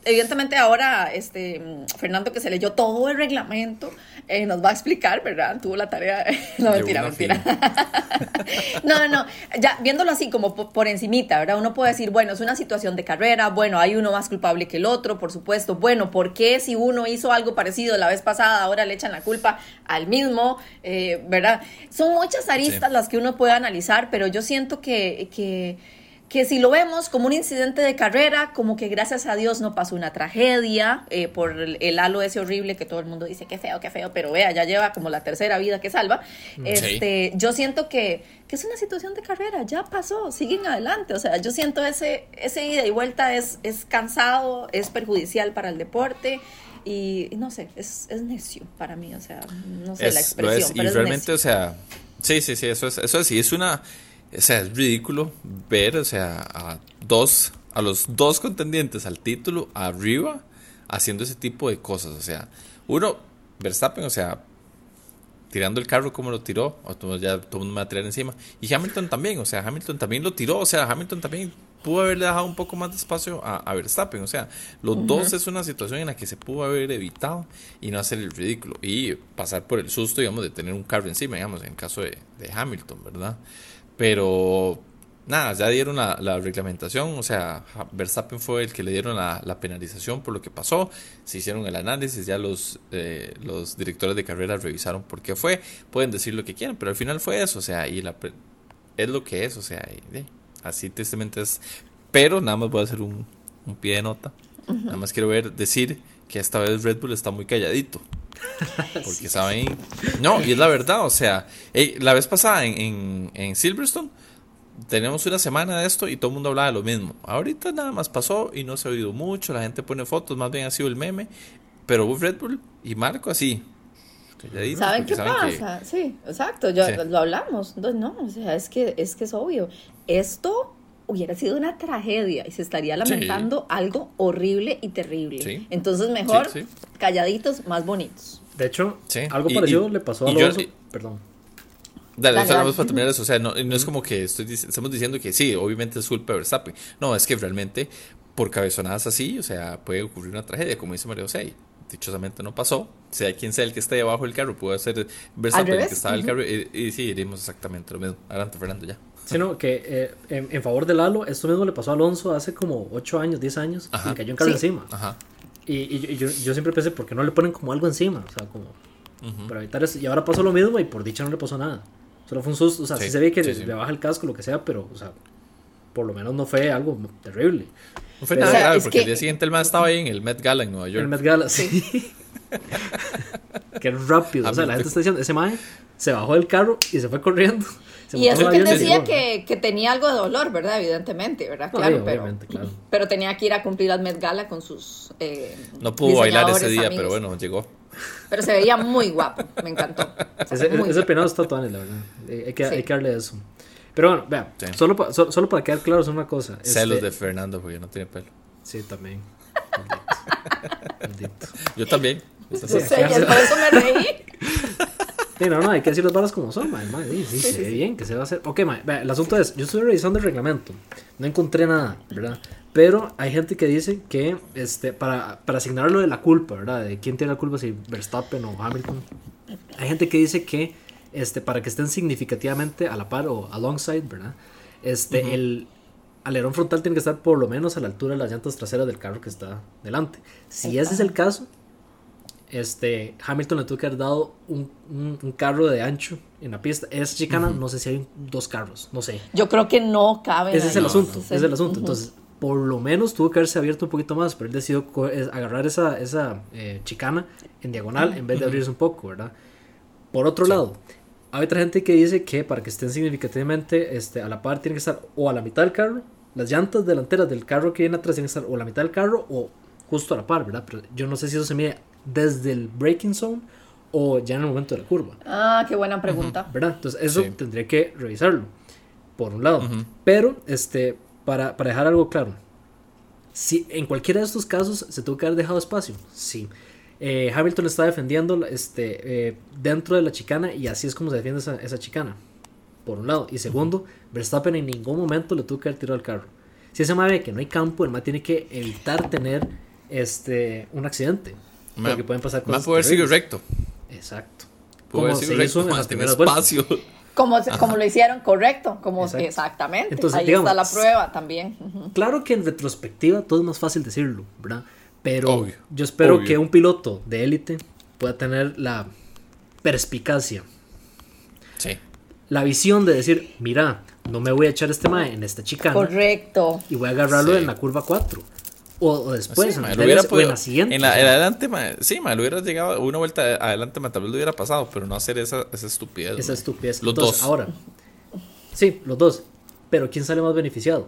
[SPEAKER 2] evidentemente ahora este Fernando que se leyó todo el reglamento eh, nos va a explicar, ¿verdad? Tuvo la tarea, [LAUGHS] no mentira, mentira. [LAUGHS] no, no, ya viéndolo así como por, encimita, ¿verdad? Uno puede decir, bueno, es una situación de carrera, bueno, hay uno más culpable que el otro, por supuesto, bueno, ¿por qué si uno hizo algo parecido la vez pasada, ahora le echan la culpa al mismo, eh, ¿verdad? Son muchas aristas las que uno puede analizar, pero yo siento que, que que si lo vemos como un incidente de carrera, como que gracias a Dios no pasó una tragedia eh, por el, halo ese horrible que todo el mundo dice que feo, que feo, pero vea, ya lleva como la tercera vida que salva. Mm, este, Yo siento que, que, es una situación de carrera, ya pasó, siguen adelante. O sea, yo siento ese, ese ida y vuelta es, es cansado, es perjudicial para el deporte. Y, no sé, es, es, necio para mí, o sea, no sé la expresión.
[SPEAKER 1] y realmente, o sea, sí, sí, sí, eso es, eso es, sí, es una o sea, es ridículo ver, o sea, a dos, a los dos contendientes al título arriba haciendo ese tipo de cosas. O sea, uno, Verstappen, o sea, tirando el carro como lo tiró, o ya todo el mundo me va a tirar encima. Y Hamilton también, o sea, Hamilton también lo tiró, o sea, Hamilton también pudo haberle dejado un poco más de espacio a, Verstappen, o sea, los dos es una situación en la que se pudo haber evitado y no hacer el ridículo y pasar por el susto, digamos, de tener un carro encima, digamos, en caso de, de Hamilton, ¿verdad? Pero nada, ya dieron la, reglamentación, o sea, Verstappen fue el que le dieron la, penalización por lo que pasó, se hicieron el análisis, ya los, eh, los directores de carrera revisaron por qué fue, pueden decir lo que quieran, pero al final fue eso, o sea, y la, es lo que es, o sea, así tristemente es, pero nada más voy a hacer un, pie de nota, nada más quiero ver, decir que esta vez Red Bull está muy calladito. Porque saben, no, y es la verdad, o sea, la vez pasada en, en Silverstone, tenemos una semana de esto y todo el mundo hablaba de lo mismo. Ahorita nada más pasó y no se ha oído mucho, la gente pone fotos, más bien ha sido el meme, pero Red Bull y Marco así.
[SPEAKER 2] ¿Saben qué pasa? Sí, exacto, ya lo hablamos. No, o sea, es que, es que es obvio. Esto hubiera sido una tragedia y se estaría lamentando algo horrible y terrible. Entonces mejor calladitos, más bonitos.
[SPEAKER 3] De hecho, algo parecido le pasó a Alonso. Perdón
[SPEAKER 1] Dale, Dale vamos para terminar eso. O sea, no, no es como que estoy, estamos diciendo que sí, obviamente es culpa de Verstappen. No, es que realmente por cabezonadas así, o sea, puede ocurrir una tragedia, como dice María José. Dichosamente no pasó. Sea quien sea el que esté debajo del carro, puede ser Verstappen el que está en el carro. Y, sí, iremos exactamente lo mismo. Adelante, Fernando, ya.
[SPEAKER 3] Sino que eh, en, favor de Lalo, esto mismo le pasó a Alonso hace como 8 años, 10 años, y cayó un carro encima. Ajá. Y, y, yo, yo, siempre pensé, ¿por qué no le ponen como algo encima? O sea, como para evitar eso. Y ahora pasó lo mismo y por dicha no le pasó nada. Solo fue un susto, o sea, sí, se ve que le, baja el casco, lo que sea, pero, o sea, por lo menos no fue algo terrible.
[SPEAKER 1] No fue nada grave, porque el día siguiente el man estaba ahí en el Met Gala en Nueva York.
[SPEAKER 3] El Met Gala, sí. [LAUGHS] que rápido, o sea, la gente está diciendo, ese man se bajó del carro y se fue corriendo. [LAUGHS]
[SPEAKER 2] y eso que él decía que, que, tenía algo de dolor, ¿verdad? Evidentemente, ¿verdad? Claro, pero, claro. [LAUGHS] pero tenía que ir a cumplir al Met Gala con sus. Eh,
[SPEAKER 1] no pudo bailar ese día, pero bueno, llegó.
[SPEAKER 2] Pero se veía muy guapo, me encantó. [LAUGHS]
[SPEAKER 3] Ese, ese peinado está todo la verdad. Hay que, hay que darle eso. Pero bueno, vea, solo, solo, para quedar claros una cosa.
[SPEAKER 1] Celos este de Fernando, porque no tiene pelo.
[SPEAKER 3] Sí, también.
[SPEAKER 1] Yo también.
[SPEAKER 2] por eso me reí.
[SPEAKER 3] Sí, no, no, hay que decir las balas como son, madre, madre, sí, sí, se ve bien, que se va a hacer. Ok, madre, el asunto es, yo estuve revisando el reglamento, no encontré nada, ¿verdad? Pero hay gente que dice que este, para, para asignarlo de la culpa, ¿verdad? De quién tiene la culpa, si Verstappen o Hamilton. Hay gente que dice que este, para que estén significativamente a la par o alongside, ¿verdad? Este, El alerón frontal tiene que estar por lo menos a la altura de las llantas traseras del carro que está delante. Si ese es el caso, este, Hamilton le tuvo que haber dado un, un, carro de ancho en la pista. Es chicana, no sé si hay dos carros, no sé.
[SPEAKER 2] Yo creo que no cabe.
[SPEAKER 3] Ese es el asunto, ese es el asunto. Entonces, por lo menos tuvo que haberse abierto un poquito más, pero él decidió agarrar esa, esa eh, chicana en diagonal en vez de abrirse un poco, ¿verdad? Por otro lado, hay otra gente que dice que para que estén significativamente este, a la par tiene que estar o a la mitad del carro, las llantas delanteras del carro que viene atrás tienen que estar o a la mitad del carro o justo a la par, ¿verdad? Pero yo no sé si eso se mide desde el braking zone o ya en el momento de la curva.
[SPEAKER 2] Ah, qué buena pregunta.
[SPEAKER 3] ¿Verdad? Entonces eso tendría que revisarlo, por un lado. Pero, este, para, para, dejar algo claro, si en cualquiera de estos casos se tuvo que haber dejado espacio, sí. Eh, Hamilton está defendiendo este, eh, dentro de la chicana y así es como se defiende esa, esa chicana, por un lado. Y segundo, Verstappen en ningún momento le tuvo que haber tirado al carro. Si ese ve que no hay campo, el más tiene que evitar tener este, un accidente. Porque pueden pasar
[SPEAKER 1] cosas. Más poder seguir recto.
[SPEAKER 3] Exacto.
[SPEAKER 1] Como se recto, hizo en las primeras espacio.
[SPEAKER 2] Como, como lo hicieron, correcto, como exactamente. Entonces, Ahí está la prueba también.
[SPEAKER 3] Claro que en retrospectiva todo es más fácil decirlo, ¿verdad? Pero yo espero que un piloto de élite pueda tener la perspicacia.
[SPEAKER 1] Sí.
[SPEAKER 3] La visión de decir, mira, no me voy a echar este mae en esta chicana.
[SPEAKER 2] Correcto.
[SPEAKER 3] Y voy a agarrarlo en la curva 4. O, después, en, la siguiente.
[SPEAKER 1] En la, adelante, sí, me lo hubiera llegado una vuelta adelante, tal vez lo hubiera pasado, pero no hacer esa, esa estupidez.
[SPEAKER 3] Esa estupidez. Los dos. Ahora, sí, los dos. Pero ¿quién sale más beneficiado?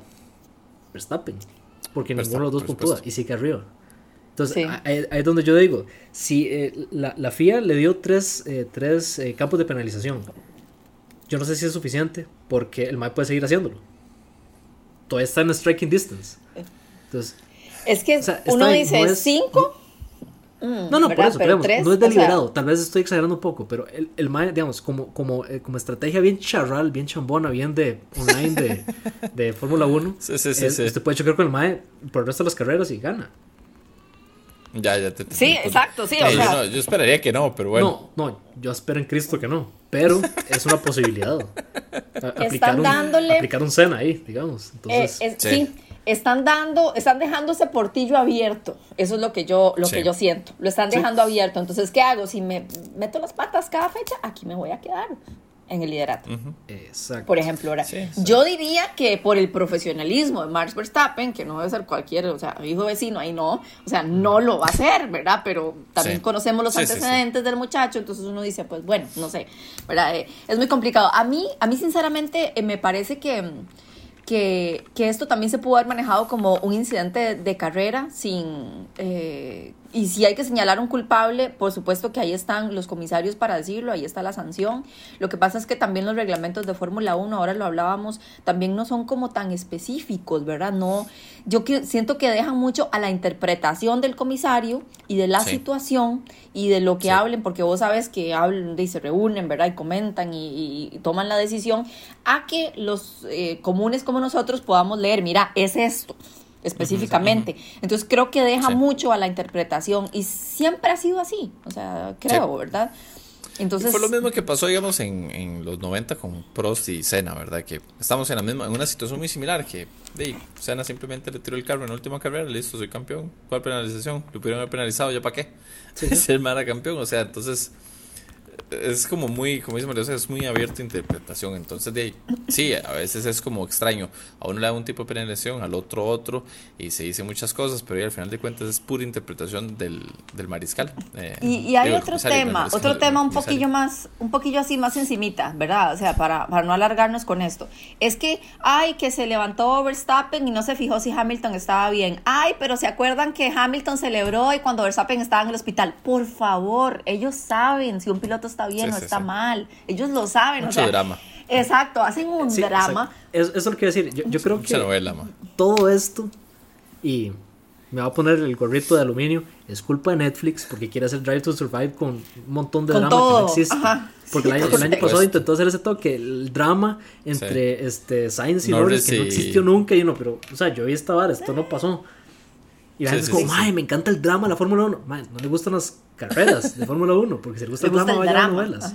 [SPEAKER 3] Verstappen. Porque ninguno de los dos puntúa y sigue arriba. Entonces, ahí, es donde yo digo, si eh, la, la, FIA le dio tres, eh, tres eh, campos de penalización, yo no sé si es suficiente porque el MAE puede seguir haciéndolo. Todavía está en striking distance. Entonces,
[SPEAKER 2] es que uno dice 5
[SPEAKER 3] Mm, no, no, por eso, digamos, no es deliberado, tal vez estoy exagerando un poco, pero el, el MAE, digamos, como, como, eh, como estrategia bien charral, bien chambona, bien de online de, de [LAUGHS] Fórmula 1, sí, sí, sí, usted puede chocar con el MAE por el resto de las carreras y gana.
[SPEAKER 1] Ya, ya te,
[SPEAKER 2] Sí, exacto, sí.
[SPEAKER 1] O sea, yo, esperaría que no, pero bueno.
[SPEAKER 3] No, no, yo espero en Cristo que no. Pero es una posibilidad. [LAUGHS]
[SPEAKER 2] Están dándole.
[SPEAKER 3] Aplicar un Sena ahí, digamos. Entonces,
[SPEAKER 2] eh, sí. Están dando, están dejando ese portillo abierto. Eso es lo que yo, lo que yo siento. Lo están dejando abierto. Entonces, ¿qué hago? Si me meto las patas cada fecha, aquí me voy a quedar en el liderato.
[SPEAKER 3] Exacto.
[SPEAKER 2] Por ejemplo, ahora, yo diría que por el profesionalismo de Max Verstappen, que no debe ser cualquier, o sea, hijo vecino, ahí no, o sea, no lo va a hacer, ¿verdad? Pero también conocemos los antecedentes del muchacho, entonces uno dice, pues bueno, no sé, ¿verdad? Eh, es muy complicado. A mí, a mí sinceramente, eh, me parece que... Que, que, esto también se pudo haber manejado como un incidente de, carrera sin eh, y si hay que señalar un culpable, por supuesto que ahí están los comisarios para decirlo, ahí está la sanción. Lo que pasa es que también los reglamentos de Fórmula 1, ahora lo hablábamos, también no son como tan específicos, ¿verdad? No, yo siento que dejan mucho a la interpretación del comisario y de la situación y de lo que hablen, porque vos sabes que hablan y se reúnen, ¿verdad? Y comentan y, toman la decisión, a que los eh, comunes como nosotros podamos leer, mira, es esto específicamente. Entonces creo que deja mucho a la interpretación y siempre ha sido así, o sea, creo, ¿verdad?
[SPEAKER 1] Entonces, fue lo mismo que pasó, digamos, en, en, los 90 con Prost y Senna, ¿verdad? Que estamos en la misma, en una situación muy similar, que de, Senna simplemente le tiró el carro en la última carrera, listo, soy campeón. ¿Cuál penalización? Lo pudieron haber penalizado, ¿ya para qué? Sí. [LAUGHS] Ser mala campeón, o sea, entonces es como muy, como dice María, es muy abierto a interpretación. Entonces, de sí, a veces es como extraño. A uno le da un tipo de penalización, al otro otro, y se dice muchas cosas, pero al final de cuentas es pura interpretación del, del mariscal.
[SPEAKER 2] Eh, y, hay otro tema, otro tema un poquillo más, un poquillo así más encimita, ¿verdad? O sea, para, para no alargarnos con esto. Es que, ay, que se levantó Verstappen y no se fijó si Hamilton estaba bien. Ay, pero se acuerdan que Hamilton celebró y cuando Verstappen estaba en el hospital. Por favor, ellos saben si un piloto está bien o está mal. Ellos lo saben.
[SPEAKER 1] Mucho drama.
[SPEAKER 2] Exacto, hacen un drama.
[SPEAKER 3] Eso, es lo que quiero decir. Yo, yo creo que todo esto, y me va a poner el gorrito de aluminio, es culpa de Netflix porque quiere hacer Drive to Survive con un montón de drama que no existe. Porque el año, el año pasado intentó hacer ese toque, el drama entre este, Science y Norris, que no existió nunca. Y uno, pero, o sea, yo vi esta vara, esto no pasó. Y la gente es como, ay, me encanta el drama de la Fórmula 1. no le gustan las carreras de Fórmula 1, porque si le gusta el drama, vaya a novelas.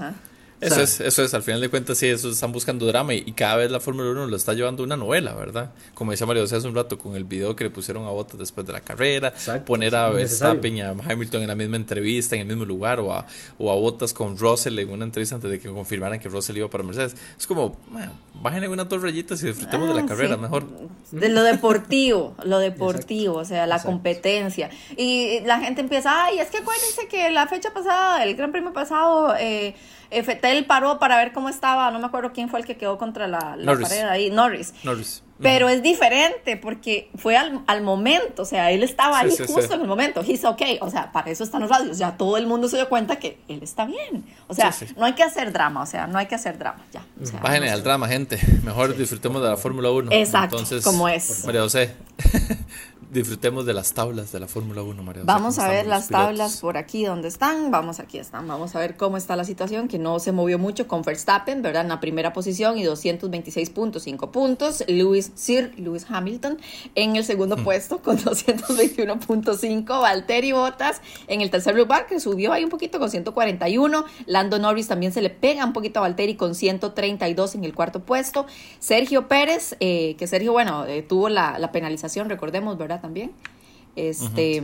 [SPEAKER 1] Eso es, eso es, al final de cuentas, sí, eso están buscando drama y, cada vez la Fórmula 1 lo está llevando una novela, ¿verdad? Como decía Mario hace un rato, con el video que le pusieron a Bottas después de la carrera, poner a Verstappen y a Hamilton en la misma entrevista, en el mismo lugar, o a, o a Bottas con Russell en una entrevista antes de que confirmaran que Russell iba para Mercedes. Es como, bueno, bájenle unas dos rayitas y disfrutemos de la ah, carrera, mejor.
[SPEAKER 2] De lo deportivo, lo deportivo, o sea, la competencia. Y la gente empieza, ay, es que acuérdense que la fecha pasada, el Gran Premio pasado, eh, Fetel paró para ver cómo estaba, no me acuerdo quién fue el que quedó contra la, pared ahí, Norris.
[SPEAKER 1] Norris.
[SPEAKER 2] Pero es diferente porque fue al, al, momento, o sea, él estaba ahí justo en el momento, he's okay, o sea, para eso están los radios, ya todo el mundo se dio cuenta que él está bien, o sea, no hay que hacer drama, o sea, no hay que hacer drama, ya. O sea,
[SPEAKER 1] Bájenle al drama, gente, mejor disfrutemos de la Fórmula 1.
[SPEAKER 2] Exacto, Entonces, como es.
[SPEAKER 1] María José, [LAUGHS] disfrutemos de las tablas de la Fórmula 1, María.
[SPEAKER 2] Vamos a ver las tablas por aquí donde están. Vamos, aquí están. Vamos a ver cómo está la situación, que no se movió mucho con Verstappen, ¿verdad? En la primera posición y 226.5 puntos. Lewis, Sir Lewis Hamilton en el segundo mm. puesto con [LAUGHS] 221.5. Valtteri Bottas en el tercer lugar, que subió ahí un poquito con 141. Lando Norris también se le pega un poquito a Valtteri con 132 en el cuarto puesto. Sergio Pérez, eh, que Sergio, bueno, eh, tuvo la, la penalización, recordemos, ¿verdad? también. Este,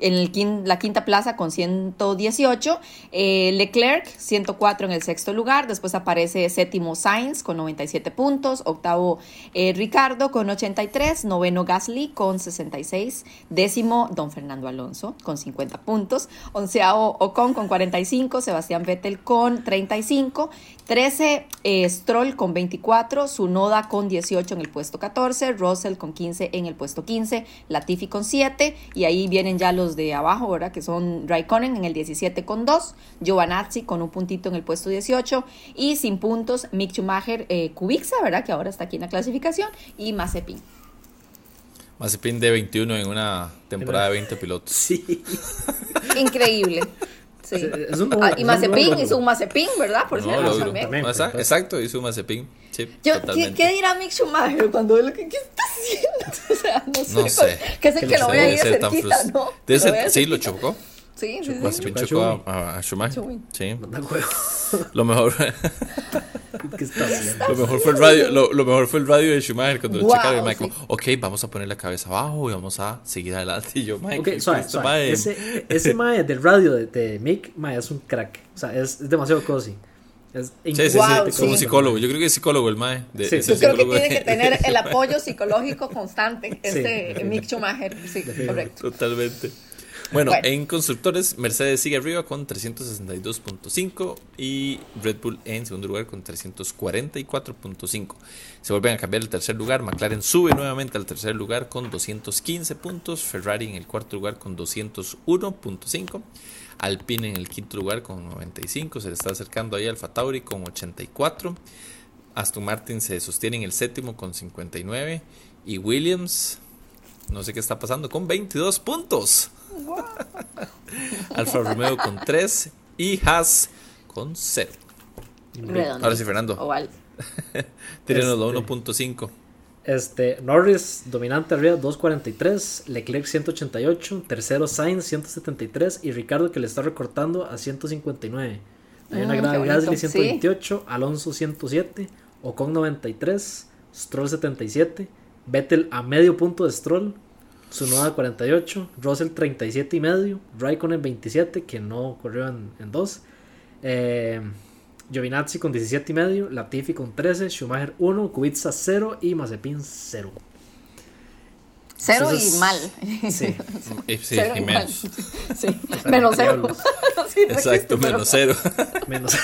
[SPEAKER 2] en el la quinta plaza con 118, eh, Leclerc 104 en el sexto lugar, después aparece séptimo Sainz con 97 puntos, octavo eh, Ricardo con 83, noveno Gasly con 66, décimo Don Fernando Alonso con 50 puntos, onceavo Ocon con 45, Sebastián Vettel con 35, 13 eh, Stroll con 24, Sunoda con 18 en el puesto 14, Russell con 15 en el puesto 15, Latifi con 7 y ahí vienen ya los de abajo, ¿verdad? Que son Raikkonen en el 17 con 2, Giovanazzi con un puntito en el puesto 18 y sin puntos Mick Schumacher, eh, Kubica, ¿verdad? Que ahora está aquí en la clasificación y Mazepin.
[SPEAKER 1] Mazepin de 21 en una temporada de 20 pilotos. [LAUGHS]
[SPEAKER 3] Sí.
[SPEAKER 2] Increíble. Sí.
[SPEAKER 3] Es un-
[SPEAKER 2] Ah, y Mazepin hizo un Mazepin, ¿verdad? Por
[SPEAKER 1] No,
[SPEAKER 2] cierto, también.
[SPEAKER 3] También,
[SPEAKER 1] exacto, hizo un Mazepin. Sí,
[SPEAKER 2] Yo, ¿qué, qué dirá Mick Schumacher cuando ve lo que ¿qué está haciendo? [LAUGHS] O sea, no sé.
[SPEAKER 1] No sé.
[SPEAKER 2] Que es el
[SPEAKER 3] Que
[SPEAKER 2] que lo
[SPEAKER 3] le
[SPEAKER 2] ve ahí de cerquita, ¿no?
[SPEAKER 1] debe
[SPEAKER 2] Lo
[SPEAKER 1] ser- sí, lo chocó.
[SPEAKER 2] Sí, sí, sí.
[SPEAKER 3] Chocó a
[SPEAKER 1] chocó a, a Schumacher. Sí. [LAUGHS] Lo mejor, [LAUGHS]
[SPEAKER 3] ¿Qué está haciendo?
[SPEAKER 1] lo mejor fue el radio, lo, lo mejor fue el radio de Schumacher cuando lo
[SPEAKER 2] Wow,
[SPEAKER 1] checaron. y Mike
[SPEAKER 2] sí.
[SPEAKER 1] ok, vamos a poner la cabeza abajo y vamos a seguir adelante. Y yo, Mike,
[SPEAKER 3] Ok, suave, suave. Ese, ese mae del radio de, de Mick, mae, es un crack. O sea, es, es demasiado cozy. Es
[SPEAKER 1] Sí, sí, sí,
[SPEAKER 2] Wow,
[SPEAKER 1] como psicólogo. Yo creo que es psicólogo el mae. De,
[SPEAKER 3] Sí,
[SPEAKER 2] Yo creo que tiene que tener el [LAUGHS] apoyo psicológico constante, este. Mick Schumacher. Sí, correcto.
[SPEAKER 1] Totalmente. Bueno,
[SPEAKER 2] Bueno.
[SPEAKER 1] en constructores, Mercedes sigue arriba con 362.5 y Red Bull en segundo lugar con 344.5. Se vuelven a cambiar el tercer lugar. McLaren sube nuevamente al tercer lugar con 215 puntos. Ferrari en el cuarto lugar con 201.5. Alpine en el quinto lugar con 95. Se le está acercando ahí Alfa Tauri con 84. Aston Martin se sostiene en el séptimo con 59. Y Williams, no sé qué está pasando, con 22 puntos. Alfa Romeo con 3 y Haas con 0.
[SPEAKER 2] Redondo.
[SPEAKER 1] Ahora sí, Fernando,
[SPEAKER 2] Oval. [LAUGHS]
[SPEAKER 1] tírenos la
[SPEAKER 3] Este.
[SPEAKER 1] 1.5.
[SPEAKER 3] Este, Norris dominante arriba 243, Leclerc 188, tercero Sainz 173 y Ricardo que le está recortando a 159. Hay una
[SPEAKER 2] Mm,
[SPEAKER 3] de Gasly
[SPEAKER 2] bonito, sí.
[SPEAKER 3] 128, Alonso 107, Ocon 93, Stroll 77, Vettel a medio punto de Stroll, Tsunoda 48, Russell 37 y medio, Raikkonen 27 que no corrió en, en dos, eh, Giovinazzi con 17 y medio, Latifi con 13, Schumacher 1, Kubica 0 y Mazepin 0.
[SPEAKER 2] Cero
[SPEAKER 3] Entonces,
[SPEAKER 2] y mal.
[SPEAKER 3] Sí,
[SPEAKER 1] Sí,
[SPEAKER 2] Cero
[SPEAKER 1] y menos.
[SPEAKER 2] mal. Sí. [LAUGHS] Menos cero. Sí,
[SPEAKER 1] Exacto, menos 0.
[SPEAKER 3] menos. [LAUGHS]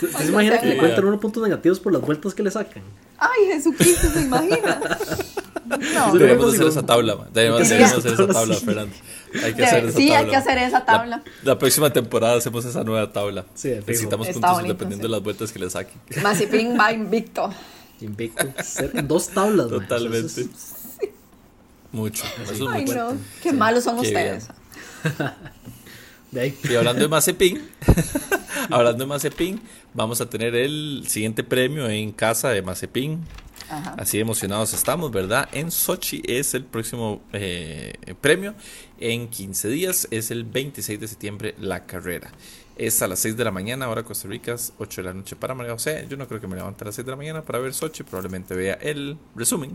[SPEAKER 3] ¿Te, te imaginas que le cuentan unos puntos negativos por las vueltas que le sacan?
[SPEAKER 2] Ay, Jesucristo, ¿se imagina? [LAUGHS] No.
[SPEAKER 1] Debemos hacer
[SPEAKER 3] es
[SPEAKER 1] esa tabla. Debemos, debemos hacer esa
[SPEAKER 3] Tabla, sí.
[SPEAKER 1] Fernando. Hay que hacer esa
[SPEAKER 2] sí,
[SPEAKER 1] tabla.
[SPEAKER 2] hay que hacer esa
[SPEAKER 1] La-
[SPEAKER 2] tabla.
[SPEAKER 1] La, próxima temporada hacemos esa nueva tabla.
[SPEAKER 3] Sí.
[SPEAKER 1] Necesitamos
[SPEAKER 2] Está
[SPEAKER 1] puntos
[SPEAKER 2] bonito,
[SPEAKER 1] dependiendo
[SPEAKER 2] sí.
[SPEAKER 1] de las vueltas que le saquen.
[SPEAKER 2] Mazepin va invicto.
[SPEAKER 3] Invicto. En dos tablas.
[SPEAKER 1] Totalmente.
[SPEAKER 3] Eso es-
[SPEAKER 1] Mucho. Eso es
[SPEAKER 2] Ay,
[SPEAKER 1] mucho.
[SPEAKER 2] no. Qué malos son
[SPEAKER 1] Qué
[SPEAKER 2] ustedes. [LAUGHS]
[SPEAKER 3] de ahí.
[SPEAKER 1] Y hablando de Mazepin, [LAUGHS] hablando de Mazepin, vamos a tener el siguiente premio en casa de Mazepin.
[SPEAKER 2] Ajá.
[SPEAKER 1] Así emocionados estamos, ¿verdad? En Sochi es el próximo eh, premio. En 15 días es el 26 de septiembre la carrera. Es a las 6 de la mañana, ahora Costa Rica, es 8 de la noche para María José. Yo no creo que me levante a las 6 de la mañana para ver Sochi, probablemente vea el resumen.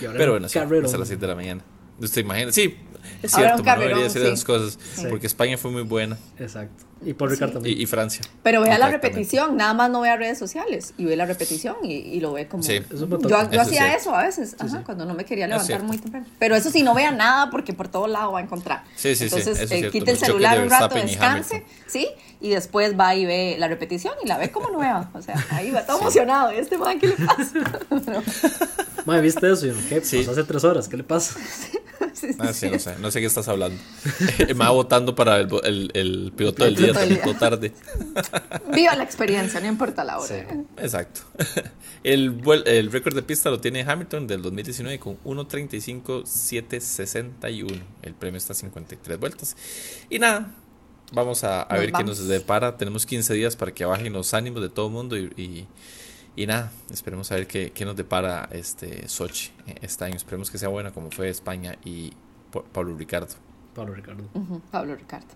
[SPEAKER 1] Pero bueno, sí, es a las 6 de la mañana. ¿Usted imagina? Sí, es cierto, no debería decir
[SPEAKER 2] sí.
[SPEAKER 1] esas cosas,
[SPEAKER 3] Sí.
[SPEAKER 1] porque España fue muy buena
[SPEAKER 3] Exacto. Y por Ricardo también.
[SPEAKER 1] y, y Francia.
[SPEAKER 2] Pero vea la repetición, nada más no vea redes sociales y ve la repetición y, y lo ve como...
[SPEAKER 1] Sí.
[SPEAKER 3] Eso
[SPEAKER 2] Yo, yo
[SPEAKER 1] Eso
[SPEAKER 2] hacía eso a veces, ajá,
[SPEAKER 3] sí.
[SPEAKER 2] cuando no me quería levantar muy temprano. Pero eso sí, no vea nada porque por todo lado va a encontrar.
[SPEAKER 1] Sí, sí, sí,
[SPEAKER 2] Entonces,
[SPEAKER 1] eso es
[SPEAKER 2] eh, quite el celular un rato, descanse. ¿sí? Y después va y ve la repetición y la ve como nueva. O sea, ahí va todo emocionado. ¿Y este man qué le pasa? [LAUGHS]
[SPEAKER 3] Madre, ¿viste eso? ¿qué?
[SPEAKER 1] Sí.
[SPEAKER 3] Pues hace tres horas, ¿qué le pasa? [LAUGHS]
[SPEAKER 2] Sí, sí,
[SPEAKER 1] Ah, sí,
[SPEAKER 2] sí.
[SPEAKER 1] no sé, no sé qué estás hablando. [LAUGHS] me va votando para el, el, el piloto del día,
[SPEAKER 2] del
[SPEAKER 1] piloto tarde. [LAUGHS]
[SPEAKER 2] Viva la experiencia, no importa la hora.
[SPEAKER 3] Sí.
[SPEAKER 1] Exacto. [LAUGHS] El, el récord de pista lo tiene Hamilton del 2019 con 1.35.761. El premio está a 53 vueltas. Y nada, vamos a, a ver qué
[SPEAKER 2] vamos.
[SPEAKER 1] nos depara. Tenemos 15 días para que bajen los ánimos de todo el mundo y, y, y nada, esperemos a ver qué, qué nos depara este Sochi eh, este año. Esperemos que sea buena como fue España y Pa- Pablo Ricardo.
[SPEAKER 3] Pablo Ricardo.
[SPEAKER 2] Ujú, Pablo Ricardo.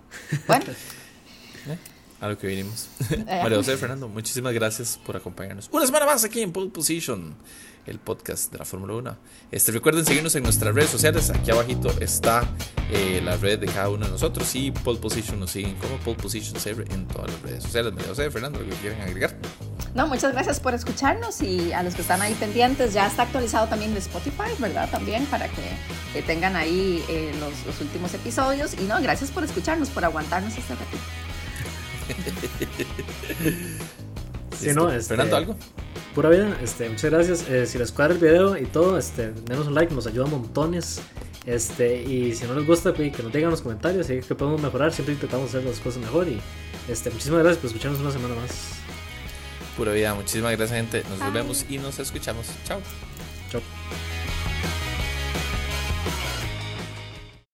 [SPEAKER 2] Bueno, [LAUGHS]
[SPEAKER 1] A lo que vinimos.
[SPEAKER 2] Eh. [LAUGHS]
[SPEAKER 1] María José Fernando, muchísimas gracias por acompañarnos. Una semana más aquí en Pole Position, el podcast de la Fórmula 1. Este, recuerden seguirnos en nuestras redes sociales. Aquí abajito está eh, la red de cada uno de nosotros. Y Pole Position nos siguen como Pole Position CR en todas las redes sociales. María José Fernando, ¿lo que quieran agregar?
[SPEAKER 2] no, muchas gracias por escucharnos y a los que están ahí pendientes, ya está actualizado también de Spotify, ¿verdad? También para que eh, tengan ahí eh, los, los últimos episodios. Y no, gracias por escucharnos, por aguantarnos este ratito. [LAUGHS]
[SPEAKER 3] Sí, no, Este,
[SPEAKER 1] Fernando, ¿algo?
[SPEAKER 3] Pura vida, este, muchas gracias. Eh, si les cuadra el video y todo, este, denos un like, nos ayuda montones. Este, y si no les gusta, pues, que nos digan en los comentarios y que podemos mejorar. Siempre intentamos hacer las cosas mejor. Y este, muchísimas gracias por escucharnos una semana más.
[SPEAKER 1] Pura vida. Muchísimas gracias, gente. Nos
[SPEAKER 2] Bye.
[SPEAKER 1] vemos y nos escuchamos. Chao.